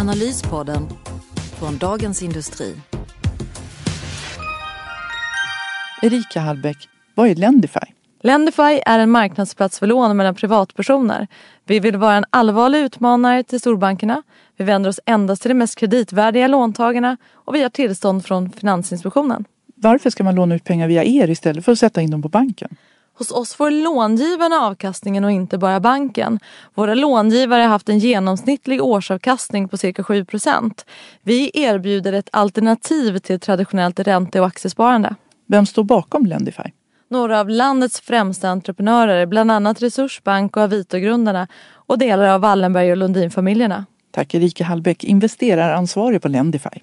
Analyspodden från Dagens Industri. Erika Hallbäck, vad är Lendify? Lendify är en marknadsplats för lån mellan privatpersoner. Vi vill vara en allvarlig utmanare till storbankerna. Vi vänder oss endast till de mest kreditvärdiga låntagarna och vi har tillstånd från Finansinspektionen. Varför ska man låna ut pengar via er istället för att sätta in dem på banken? Hos oss får långivarna avkastningen och inte bara banken. Våra långivare har haft en genomsnittlig årsavkastning på cirka 7% Vi erbjuder ett alternativ till traditionellt ränte och aktiesparande. Vem står bakom Lendify? Några av landets främsta entreprenörer, bland annat Resursbank och Avito-grundarna och delar av Wallenberg och Lundin-familjerna. Tack Erika Hallbäck, investeraransvarig på Lendify.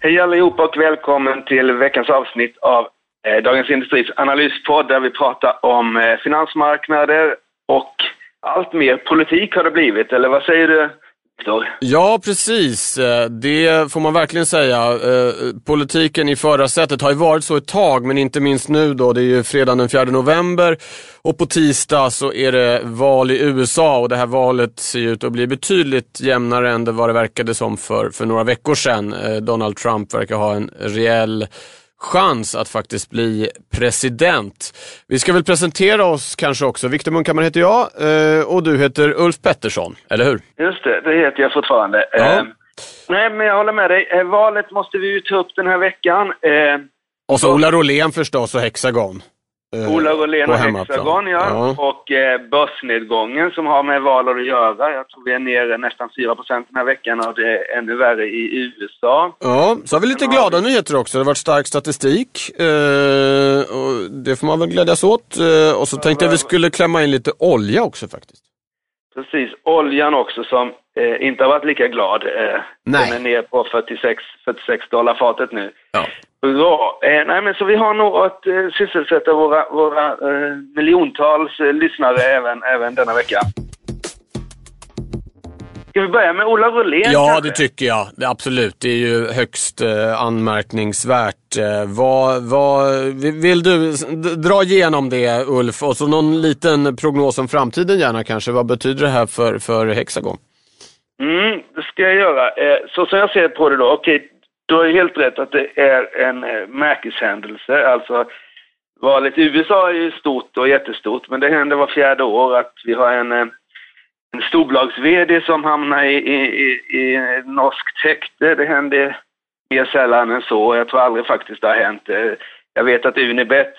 Hej allihopa och välkommen till veckans avsnitt av Eh, Dagens Industris analyspodd där vi pratar om eh, finansmarknader och allt mer politik har det blivit, eller vad säger du? Ja, precis. Eh, det får man verkligen säga. Politiken i förarsätet har ju varit så ett tag, men inte minst nu då. Det är ju fredag den 4 november och på tisdag så är det val i USA och det här valet ser ut att bli betydligt jämnare än det vad det verkade som för, för några veckor sedan. Donald Trump verkar ha en rejäl chans att faktiskt bli president. Vi ska väl presentera oss kanske också. Viktor Munkhammar heter jag eh, och du heter Ulf Pettersson, eller hur? Just det, det heter jag fortfarande. Ja. Eh, nej, men jag håller med dig. Eh, valet måste vi ju ta upp den här veckan. och så Ola Rolén förstås och Hexagon. Eh, Ola Rolén och Hexagon, ja. ja. Och eh, börsnedgången som har med val att göra. Jag tror vi är nere nästan 4% den här veckan och det är ännu värre i USA. Ja, så har vi lite glada nyheter också. Det har varit stark statistik. Eh, och det får man väl glädjas åt. Eh, och så tänkte jag vi skulle klämma in lite olja också faktiskt. Precis, oljan också som eh, inte har varit lika glad. Eh, Nej. Den är ner på 46, 46 dollar fatet nu. Ja. Bra. Eh, nej, men så vi har nog att eh, sysselsätta våra, våra eh, miljontals eh, lyssnare även, även denna vecka. Ska vi börja med Ola Rolén? Ja, kanske? det tycker jag. Det, absolut. Det är ju högst eh, anmärkningsvärt. Eh, vad, vad, vill du dra igenom det, Ulf? Och så någon liten prognos om framtiden gärna kanske. Vad betyder det här för, för Hexagon? Mm, det ska jag göra. Eh, så som jag ser på det då, okej, du har ju helt rätt att det är en eh, märkeshändelse. Alltså, valet i USA är ju stort och jättestort, men det händer var fjärde år att vi har en, eh, en storbolags-VD som hamnar i, i, i, i norskt häkte. Det händer mer sällan än så. Jag tror aldrig faktiskt det har hänt. Eh, jag vet att Unibet,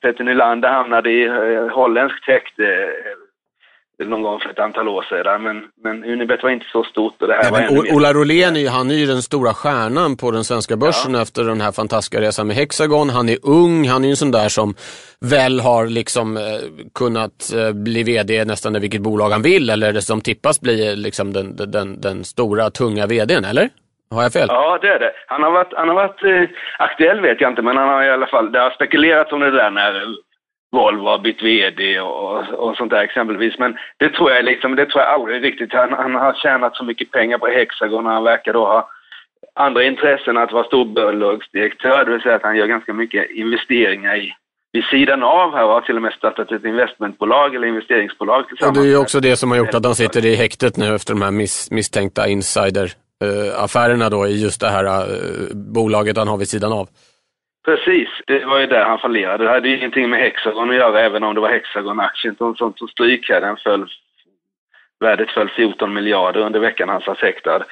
Peter Nylander hamnade i holländskt häkte någon gång för ett antal år sedan. Men, men Unibet var inte så stort och det här Nej, var ännu Ola Rolén är, han är ju den stora stjärnan på den svenska börsen ja. efter den här fantastiska resan med Hexagon. Han är ung, han är ju en sån där som väl har liksom eh, kunnat eh, bli VD nästan i vilket bolag han vill eller som tippas bli liksom den, den, den, den stora tunga VDn, eller? Har jag fel? Ja, det är det. Han har varit, han har varit eh, aktuell vet jag inte, men han har i alla fall, det har spekulerats om det där när Volvo har bytt VD och, och sånt där exempelvis. Men det tror jag liksom, det tror jag aldrig riktigt. Han, han har tjänat så mycket pengar på Hexagon och han verkar då ha andra intressen att vara storbolagsdirektör, det vill säga att han gör ganska mycket investeringar i vid sidan av här och har till och med startat ett investmentbolag eller investeringsbolag tillsammans. Och det är ju också det som har gjort att han sitter i häktet nu efter de här mis, misstänkta insideraffärerna eh, då i just det här uh, bolaget han har vid sidan av. Precis, det var ju där han fallerade. Det hade ju ingenting med Hexagon att göra, även om det var Hexagon-aktien som, som tog stryk här. Den föll, värdet föll 14 miljarder under veckan han satt häktad.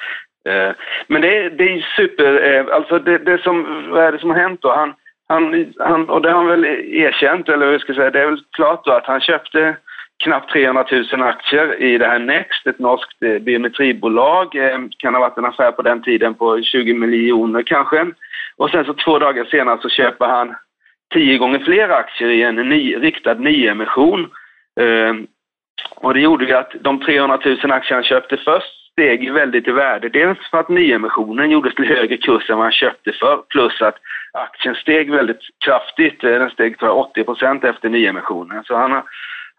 Eh, men det, det är super, eh, alltså det, det, som, vad är det som har hänt då? Han, han, han, och det har han väl erkänt, eller hur ska jag säga, det är väl klart då att han köpte knappt 300 000 aktier i det här Next, ett norskt eh, biometribolag. Eh, kan ha varit en affär på den tiden på 20 miljoner kanske. Och sen så två dagar senare så köper han tio gånger fler aktier i en ny, riktad nyemission. Ehm, och det gjorde ju att de 300 000 aktier han köpte först steg väldigt i värde. Dels för att nyemissionen gjordes till högre kurs än vad han köpte för, plus att aktien steg väldigt kraftigt. Eh, den steg tror jag 80 efter nyemissionen. Så han,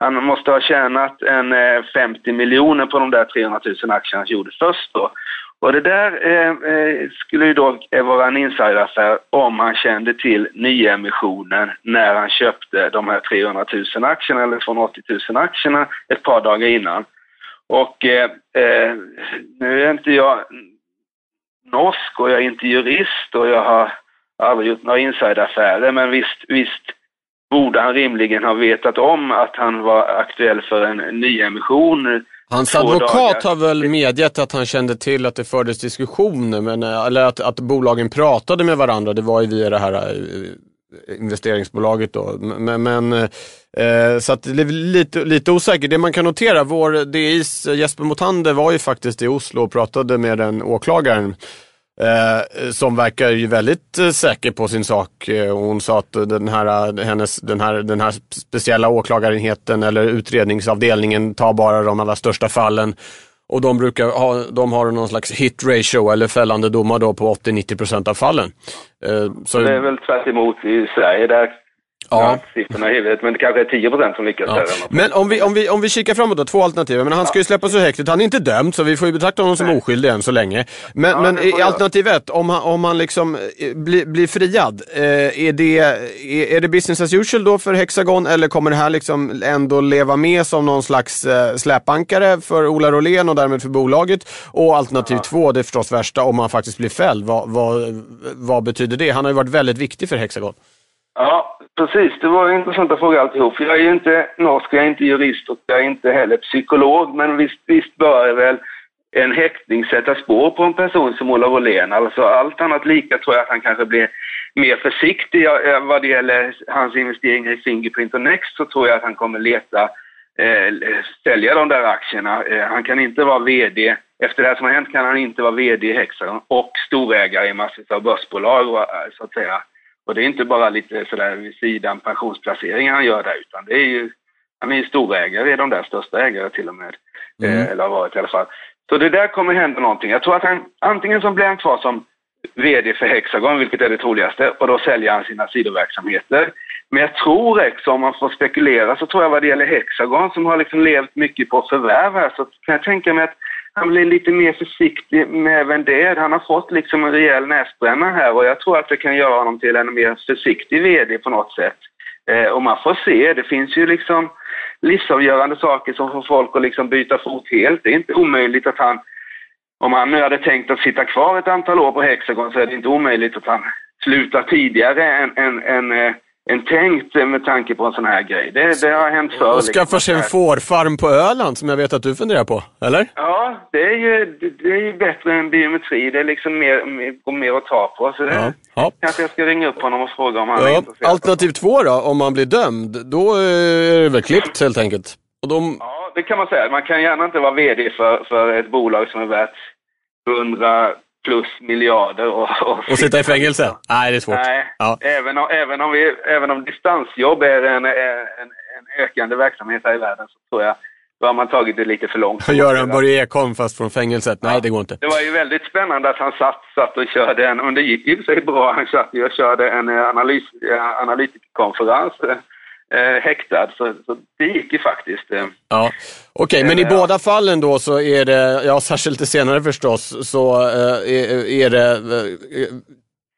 han måste ha tjänat en eh, 50 miljoner på de där 300 000 aktierna han gjorde först då. Och det där eh, eh, skulle ju då vara en insideraffär om han kände till nyemissionen när han köpte de här 300 000 aktierna eller 280 000 aktierna ett par dagar innan. Och eh, eh, nu är inte jag norsk och jag är inte jurist och jag har aldrig gjort några insideraffärer men visst, visst borde han rimligen ha vetat om att han var aktuell för en nyemission Hans advokat har väl medgett att han kände till att det fördes diskussioner, men, eh, eller att, att bolagen pratade med varandra. Det var ju via det här eh, investeringsbolaget då. Men, men eh, så att det är lite, lite osäkert. Det man kan notera, vår DIs Jesper Motander var ju faktiskt i Oslo och pratade med den åklagaren Eh, eh, som verkar ju väldigt eh, säker på sin sak. Eh, hon sa att den här, eh, hennes, den, här, den här speciella åklagarenheten eller utredningsavdelningen tar bara de allra största fallen. Och de, brukar ha, de har någon slags hit ratio eller fällande domar då på 80-90% av fallen. Eh, så... Det är väl tvärt i Sverige. Där Ja. siffrorna i huvudet, men det kanske är 10 som lyckas. Ja. Men om vi, om, vi, om vi kikar framåt då, två alternativ. Men han ska ju släppas ur häktet, han är inte dömd så vi får ju betrakta honom som Nej. oskyldig än så länge. Men, ja, men i alternativ ett, om han, om han liksom eh, blir, blir friad, eh, är, det, är, är det business as usual då för Hexagon eller kommer det här liksom ändå leva med som någon slags eh, släpankare för Ola Rolén och därmed för bolaget? Och alternativ ja. två, det är förstås värsta, om han faktiskt blir fälld. Vad, vad, vad betyder det? Han har ju varit väldigt viktig för Hexagon. Ja, precis. Det var intressanta frågor alltihop. Jag är ju inte norsk, jag är inte jurist och jag är inte heller psykolog. Men visst, visst bör väl en häktning sätta spår på en person som Ola Wåhlén. Alltså allt annat lika tror jag att han kanske blir mer försiktig vad det gäller hans investeringar i Fingerprint och Next så tror jag att han kommer leta eh, sälja de där aktierna. Eh, han kan inte vara VD, efter det här som har hänt kan han inte vara VD i Hexagon och storägare i massor av börsbolag så att säga. Och det är inte bara lite sådär vid sidan pensionsplaceringar han gör där, utan det är ju, han är ju storägare i de där största ägare till och med. Mm. Eh, eller har varit i alla fall. Så det där kommer hända någonting. Jag tror att han, antingen så blir han kvar som VD för Hexagon, vilket är det troligaste, och då säljer han sina sidoverksamheter. Men jag tror också, om man får spekulera, så tror jag vad det gäller Hexagon som har liksom levt mycket på förvärv här, så kan jag tänka mig att han blir lite mer försiktig med även det. Han har fått liksom en rejäl näsbränna här och jag tror att det kan göra honom till en mer försiktig VD på något sätt. Eh, och man får se, det finns ju liksom livsavgörande saker som får folk att liksom byta fot helt. Det är inte omöjligt att han, om han nu hade tänkt att sitta kvar ett antal år på Hexagon så är det inte omöjligt att han slutar tidigare än, än, än eh, en tänkt med tanke på en sån här grej. Det, det har hänt förr. Och skaffa liksom. sig en fårfarm på Öland som jag vet att du funderar på, eller? Ja, det är ju, det är ju bättre än biometri. Det är liksom mer, mer, går mer att ta på. Så det ja. Ja. kanske jag ska ringa upp honom och fråga om han ja. är intresserad. Alternativ två då, om man blir dömd, då är det väl klippt helt enkelt? Och de... Ja, det kan man säga. Man kan gärna inte vara VD för, för ett bolag som är värt 100 plus miljarder. Och, och, och sitta i fängelse? Nej, det är svårt. Nej, ja. även, om, även, om vi, även om distansjobb är en, en, en ökande verksamhet här i världen så tror jag då har man tagit det lite för långt. Göran Börje Ekholm fast från fängelset. Nej, ja. det går inte. Det var ju väldigt spännande att han satt, satt och körde en, och det gick ju sig bra, han satt och körde en eh, analys, eh, analytikerkonferens eh, häktad. Så, så, det gick ju faktiskt. Eh. Ja. Okej, okay, men i ja. båda fallen då så är det, ja särskilt det senare förstås, så eh, är, är det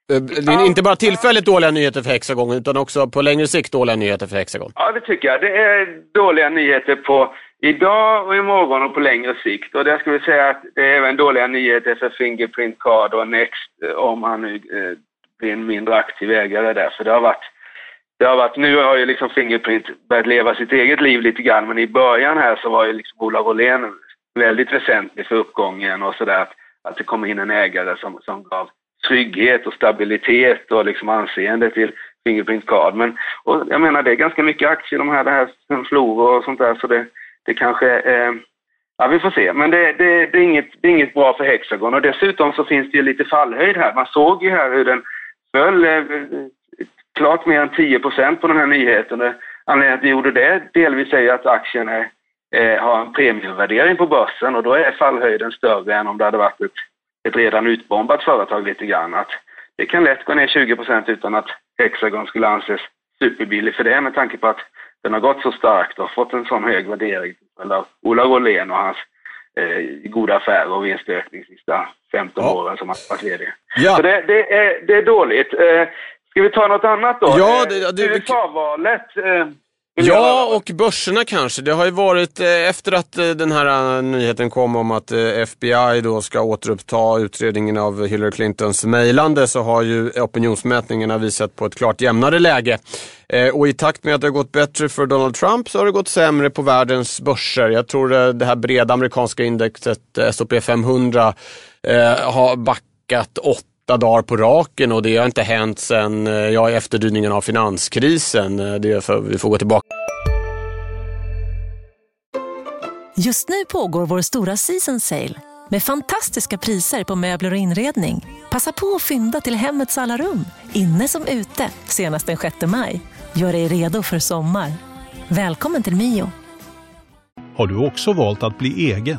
det är inte bara tillfälligt dåliga nyheter för Hexagon utan också på längre sikt dåliga nyheter för Hexagon. Ja, det tycker jag. Det är dåliga nyheter på idag och imorgon och på längre sikt. Och där ska vi säga att det är även dåliga nyheter för Fingerprint Card och Next om han nu eh, blir en mindre aktiv ägare där. För det har varit det har varit, nu har ju liksom Fingerprint börjat leva sitt eget liv lite grann, men i början här så var ju liksom Ola Rolén väldigt väsentlig för uppgången och sådär. Att det kom in en ägare som, som gav trygghet och stabilitet och liksom anseende till Fingerprint Card. Men och jag menar, det är ganska mycket aktier de här, det här Floro och sånt där, så det, det kanske eh, Ja, vi får se. Men det, det, det, är inget, det är inget bra för Hexagon. Och dessutom så finns det ju lite fallhöjd här. Man såg ju här hur den föll eh, klart mer än 10% på den här nyheten. Anledningen till att vi gjorde det delvis är att aktien är, eh, har en premiumvärdering på börsen och då är fallhöjden större än om det hade varit ett, ett redan utbombat företag lite grann. Att det kan lätt gå ner 20% utan att Hexagon skulle anses superbillig för det med tanke på att den har gått så starkt och fått en sån hög värdering av Ola Rolén och hans eh, goda affärer och vinstökning de sista 15 Ja. åren som han varit vd. Ja. Så det, det, är, det är dåligt. Eh, ska vi ta något annat då? Ja, Eh, det- det- USA-valet. Eh, Ja, höra. och börserna kanske. Det har ju varit eh, efter att eh, den här eh, nyheten kom om att eh, FBI då ska återuppta utredningen av Hillary Clintons mejlande så har ju opinionsmätningarna visat på ett klart jämnare läge. Eh, Och i takt med att det har gått bättre för Donald Trump så har det gått sämre på världens börser. Jag tror eh, det här breda amerikanska indexet eh, S&P 500 eh, har backat åtta dagar på raken och det har inte hänt sedan eh, ja, efterdyningen av finanskrisen. Eh, Det är för, vi får gå tillbaka Just nu pågår vår stora season sale med fantastiska priser på möbler och inredning. Passa på att fynda till hemmets alla rum, inne som ute, senast den 6 maj. Gör dig redo för sommar. Välkommen till Mio. Har du också valt att bli egen?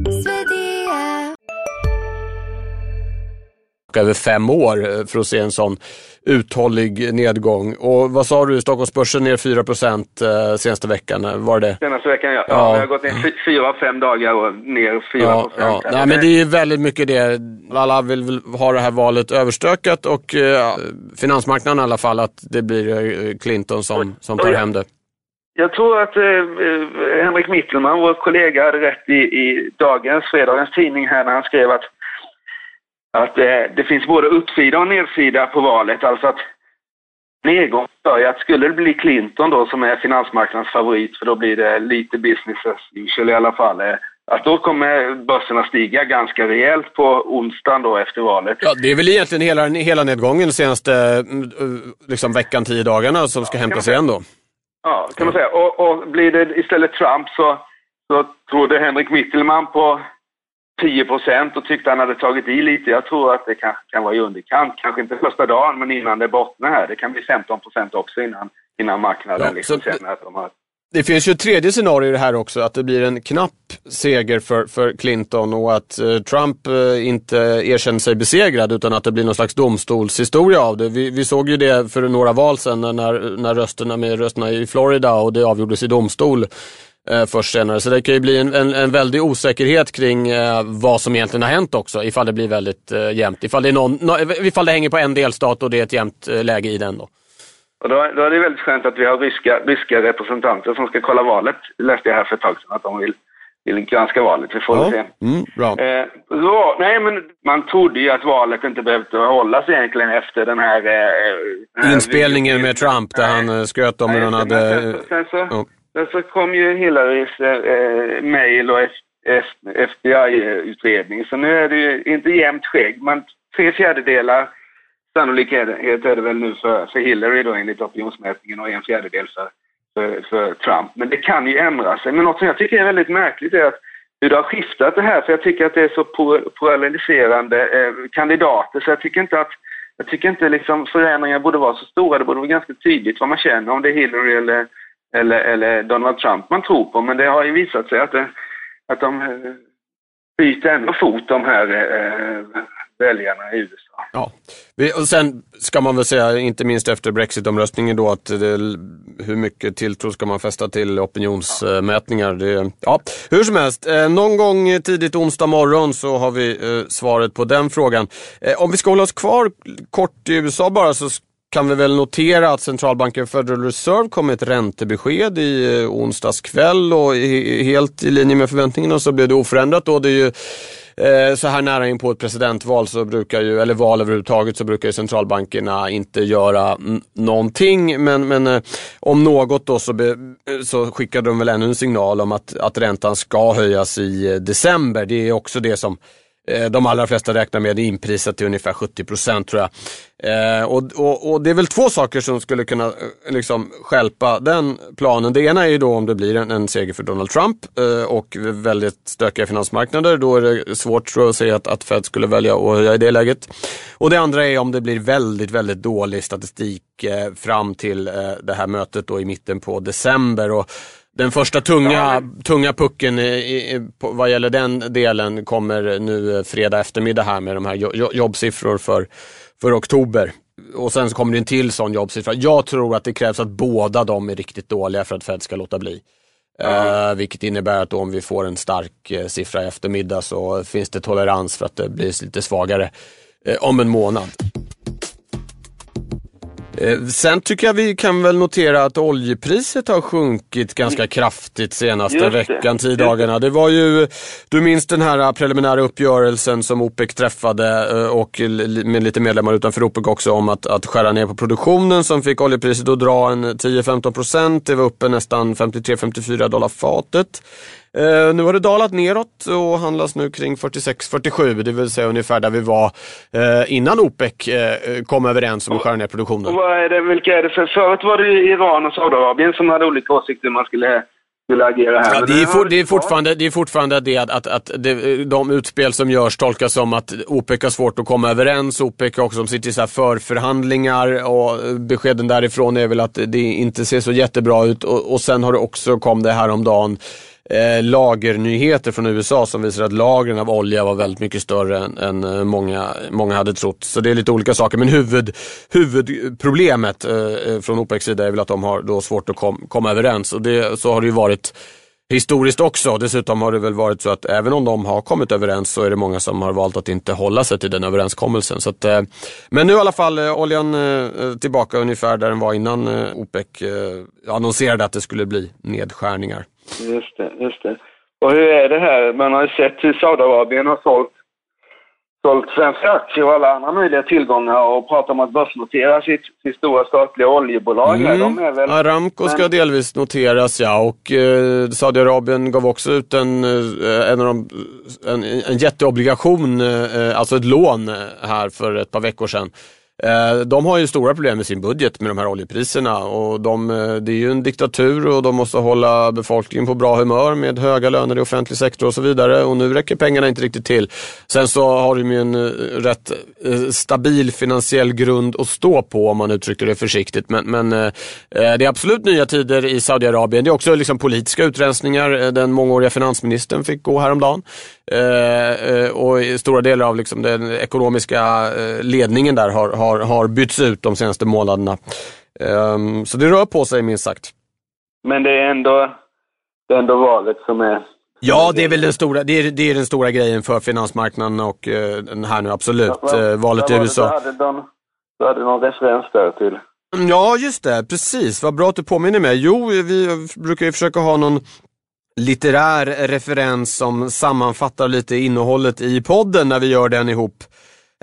Över fem år eh, för att se en sån uthållig nedgång. Och vad sa du, Stockholmsbörsen ner 4 procent eh, senaste veckan, eh, var det? Senaste veckan, ja. Ja. Det har gått ner fy- fyra fem dagar och ner fyra Ja, procent. ja. Nej, men det är ju väldigt mycket det. Alla vill ha det här valet överstökat och eh, finansmarknaden i alla fall att det blir Clinton som, som tar hem det. Jag tror att eh, Henrik Mittelman, vår kollega, hade rätt i, i dagens, fredagens tidning här när han skrev att, att eh, det finns både uppsida och nedsida på valet. Alltså att nedgång för att skulle det bli Clinton då som är finansmarknadens favorit, för då blir det lite business as usual i alla fall, eh, att då kommer börserna stiga ganska rejält på onsdagen då efter valet. Ja, det är väl egentligen hela, hela nedgången senaste mm, eh, liksom veckan, tio dagarna som ska hämtas igen då. Ja, kan man säga. Och, och blir det istället Trump så, så trodde Henrik Mittelman på 10 procent och tyckte han hade tagit i lite. Jag tror att det kan, kan vara i underkant. Kanske inte första dagen, men innan det bottnar här. Det kan bli 15 procent också innan, innan marknaden Ja, liksom känner att de har... Det finns ju ett tredje scenario i det här också, att det blir en knapp seger för, för Clinton och att eh, Trump eh, inte erkänner sig besegrad utan att det blir någon slags domstolshistoria av det. Vi, vi såg ju det för några val sedan när, när rösterna med rösterna i Florida och det avgjordes i domstol eh, först senare. Så det kan ju bli en, en, en väldig osäkerhet kring eh, vad som egentligen har hänt också ifall det blir väldigt eh, jämnt. Ifall det, är någon, nå, ifall det hänger på en delstat och det är ett jämnt eh, läge i den då. Och då, då är det väldigt skönt att vi har ryska, ryska representanter som ska kolla valet. läste jag här för ett tag sedan att de vill, vill granska valet. Vi får väl se. Mm, bra. Eh, så, nej, men man trodde ju att valet inte behövde hållas egentligen efter den här... Eh, den här Inspelningen med Trump där Nej. han eh, skröt om hur han hade... Sen, sen, så, ja sen så kom ju Hillarys eh, mejl och FBI-utredning. Så nu är det ju inte jämnt skägg, men tre fjärdedelar sannolikhet är det väl nu för, för Hillary då enligt opinionsmätningen och en fjärdedel för, för, för Trump. Men det kan ju ändra sig. Men något som jag tycker är väldigt märkligt är att hur det har skiftat det här, för jag tycker att det är så polariserande eh, kandidater, så jag tycker inte att jag tycker inte liksom förändringar borde vara så stora. Det borde vara ganska tydligt vad man känner, om det är Hillary eller, eller, eller Donald Trump man tror på. Men det har ju visat sig att, det, att de eh, byter ändå fot, de här eh, väljarna i USA. Ja. Och sen ska man väl säga, inte minst efter Brexit-omröstningen då, att det, hur mycket tilltro ska man fästa till opinionsmätningar? Det, ja. Hur som helst, eh, någon gång tidigt onsdag morgon så har vi svaret på den frågan. Om vi ska hålla oss kvar kort i USA bara så kan vi väl notera att centralbanken Federal Reserve kom med ett räntebesked i eh, onsdags kväll och helt i linje med förväntningarna så blev det oförändrat då. Det är ju eh, så här nära in på ett presidentval så brukar ju, eller val överhuvudtaget, så brukar ju centralbankerna inte göra någonting. Men, men eh, om något då så, be, så skickade de väl ännu en signal om att, att räntan ska höjas i december. Det är också det som Eh, de allra flesta räknar med inprisat till ungefär 70 procent tror jag. Eh, och, och, och, det är väl två saker som skulle kunna eh, liksom skälpa den planen. Det ena är ju då om det blir en, en seger för Donald Trump eh, och väldigt stökiga finansmarknader. Då är det svårt tror jag, att se att, att Fed skulle välja att höja i det läget. Och det andra är om det blir väldigt, väldigt dålig statistik eh, fram till eh, det här mötet då i mitten på december. Och, den första tunga, tunga pucken i, i, på, vad gäller den delen kommer nu eh, fredag eftermiddag här med de här jo, jobbsiffror för, för oktober. Och sen så kommer det en till sån jobbsiffra. Jag tror att det krävs att båda de är riktigt dåliga för att Fed ska låta bli. Uh, vilket innebär att om vi får en stark uh, siffra i eftermiddag så finns det tolerans för att det blir lite svagare uh, om en månad. Eh, sen tycker jag vi kan väl notera att oljepriset har sjunkit ganska kraftigt senaste veckan, tio dagarna. Det var ju, du minns den här preliminära uppgörelsen som OPEC träffade eh, och med lite medlemmar utanför OPEC också om att, att skära ner på produktionen som fick oljepriset att dra en 10-15 procent. Det var uppe nästan 53-54 dollar fatet. Eh, nu har det dalat neråt och handlas nu kring 46-47, det vill säga ungefär där vi var eh, innan OPEC eh, kom överens om att skära ner produktionen. Och vad är det, vilka är det för? Förut var det Iran och Saudiarabien som hade olika åsikter hur man skulle Ja, det, är for, det, är fortfarande, det är fortfarande det att, att, att det, de utspel som görs tolkas som att OPEC har svårt att komma överens. OPEC också som sitter i så här förförhandlingar och beskeden därifrån är väl att det inte ser så jättebra ut. Och, och sen har det också kom det här om dagen eh, lagernyheter från USA som visar att lagren av olja var väldigt mycket större än, än eh, många, många hade trott. Så det är lite olika saker. Men huvud, huvudproblemet eh, eh, från OPECs sida är väl att de har då svårt att kom, komma överens. Och det, så har det ju varit historiskt också. Dessutom har det väl varit så att även om de har kommit överens så är det många som har valt att inte hålla sig till den överenskommelsen. Så att, eh, men nu i alla fall eh, oljan eh, tillbaka ungefär där den var innan eh, OPEC annonserade att det skulle bli nedskärningar. Just det, just det. Och hur är det här? Man har ju sett hur Saudiarabien har sålt, sålt svenska aktier och alla andra möjliga tillgångar och pratat om att börsnotera sitt, sitt stora statliga oljebolag. Mm. De är väl, Aramco men... ska delvis noteras ja och eh, Saudiarabien gav också ut en, eh, en, av de, en, en jätteobligation, eh, alltså ett lån eh, här för ett par veckor sedan Eh, de har ju stora problem med sin budget med de här oljepriserna och de, eh, det är ju en diktatur och de måste hålla befolkningen på bra humör med höga löner i offentlig sektor och så vidare och nu räcker pengarna inte riktigt till. Sen så har de ju en eh, rätt stabil finansiell grund att stå på om man uttrycker det försiktigt. Men, men det är absolut nya tider i Saudiarabien. Det är också liksom politiska utrensningar. Den mångåriga finansministern fick gå häromdagen. och stora delar av liksom den ekonomiska ledningen där har, har har, har bytts ut de senaste månaderna. Um, så det rör på sig minst sagt. Men det är ändå, det är ändå valet som är... Ja, det är väl den stora, det är, det är den stora grejen för finansmarknaden och uh, den här nu, absolut. Ja, uh, valet i USA. Du hade, de, du hade någon referens där till? Ja, just det. Precis. Vad bra att du påminner mig. Jo, vi brukar ju försöka ha någon litterär referens som sammanfattar lite innehållet i podden när vi gör den ihop.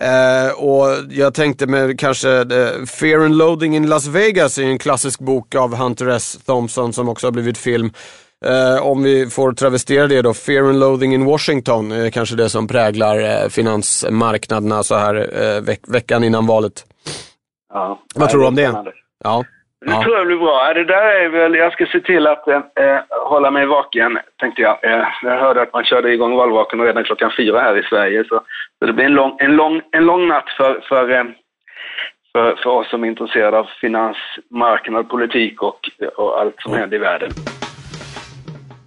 Uh, och jag tänkte med kanske uh, Fear and Loading in Las Vegas är en klassisk bok av Hunter S. Thompson som också har blivit film. Uh, om vi får travestera det då, Fear and Loathing in Washington är kanske det som präglar finansmarknaderna så här veck veckan innan valet. Ja, Vad tror du om det? Ja. Det ja. tror jag blir bra. Det där är väl, jag ska se till att eh, hålla mig vaken, tänkte jag. Eh, jag hörde att man körde igång valvaken redan klockan fyra här i Sverige. Så, så det blir en lång, en lång, en lång natt för, för, eh, för, för oss som är intresserade av finansmarknad, politik och, och allt som händer i världen.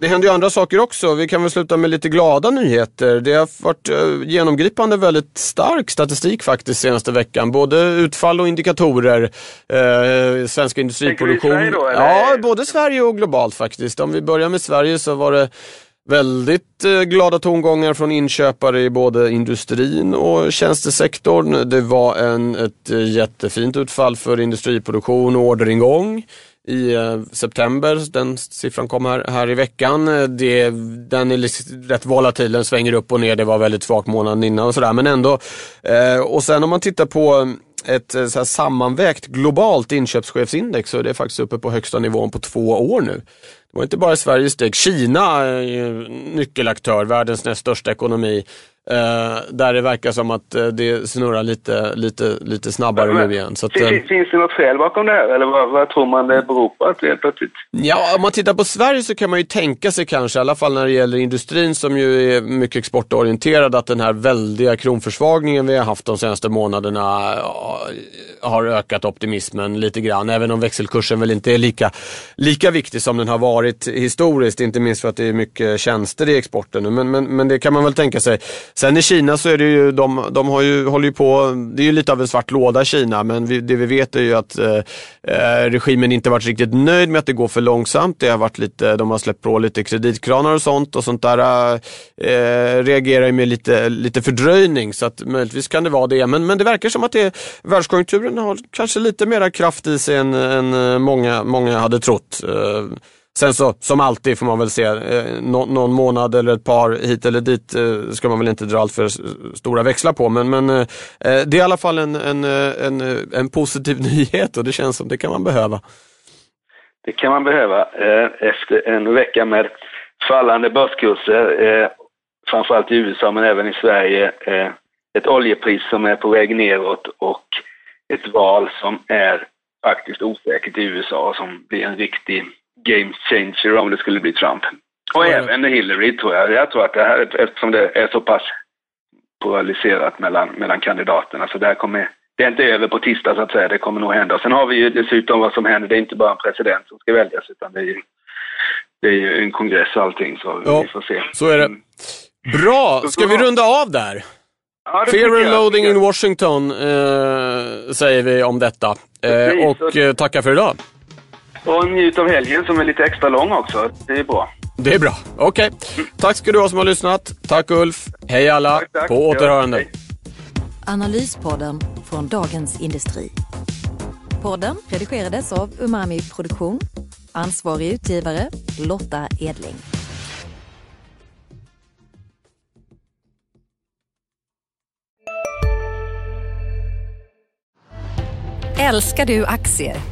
Det händer ju andra saker också. Vi kan väl sluta med lite glada nyheter. Det har varit uh, genomgripande väldigt stark statistik faktiskt senaste veckan. Både utfall och indikatorer. Uh, svenska industriproduktion. Sverige då, eller? Ja, både Sverige och globalt faktiskt. Om vi börjar med Sverige så var det Väldigt eh, glada tongångar från inköpare i både industrin och tjänstesektorn. Det var en, ett jättefint utfall för industriproduktion och orderingång i eh, september. Den siffran kom här, här i veckan. Eh, det, den är rätt volatil, den svänger upp och ner. Det var väldigt svagt månaden innan och sådär. Men ändå. Eh, och sen om man tittar på ett så här sammanvägt globalt inköpschefsindex så är det faktiskt uppe på högsta nivån på två år nu. Det var inte bara Sveriges steg. Kina är nyckelaktör, världens näst största ekonomi. Eh, där det verkar som att eh, det snurrar lite, lite, lite snabbare Men- nu igen. Så att, Fin- eh, fin- Finns det något skäl bakom det här eller vad, vad tror man det beror på att helt plötsligt... Ja, om man tittar på Sverige så kan man ju tänka sig kanske, i alla fall när det gäller industrin som ju är mycket exportorienterad, att den här väldiga kronförsvagningen vi har haft de senaste månaderna har ökat optimismen lite grann. Även om växelkursen väl inte är lika, lika viktig som den har varit historiskt, inte minst för att det är mycket tjänster i exporten nu. Men, men, men det kan man väl tänka sig. Sen i Kina så är det ju, de, de har ju, håller ju på, det är ju lite av en svart låda Kina, men vi, det vi vet är ju att eh, eh, regimen inte varit riktigt nöjd med att det går för långsamt. Det har varit lite, de har släppt på lite kreditkranar och sånt och sånt där eh, reagerar ju med lite, lite fördröjning så att möjligtvis kan det vara det. Men, men det verkar som att det, världskonjunkturen har kanske lite mera kraft i sig än, än eh, många, många hade trott. Eh, Sen så, som alltid får man väl se, eh, nå, någon månad eller ett par hit eller dit eh, ska man väl inte dra allt för stora växlar på. Men, men eh, eh, det är i alla fall en, en, eh, en, eh, en positiv nyhet och det känns som det kan man behöva. Det kan man behöva eh, efter en vecka med fallande börskurser, eh, framförallt i USA men även i Sverige. Eh, ett oljepris som är på väg neråt och ett val som är faktiskt osäkert i USA och som blir en riktig game changer om det skulle bli Trump. Och det. även Hillary tror jag. Jag tror att det här, eftersom det är så pass polariserat mellan, mellan kandidaterna, så det här kommer det är inte över på tisdag så att säga, det kommer nog hända. Sen har vi ju dessutom vad som händer, det är inte bara en president som ska väljas utan det är ju, det är ju en kongress och allting så Ja, vi får se. så är det. Mm. Bra, ska vi runda av där? Ja, Fear and loading in Washington eh, säger vi om detta. Eh, och eh, tackar för idag. Och njut av helgen som är lite extra lång också, det är bra. Det är bra. Okej, tack ska du ha som har lyssnat. Tack Ulf. Hej alla. Tack, tack. På återhörande. Ja. Analyspodden från Dagens Industri. Podden redigerades av Umami Produktion. Ansvarig utgivare Lotta Edling. Älskar du aktier?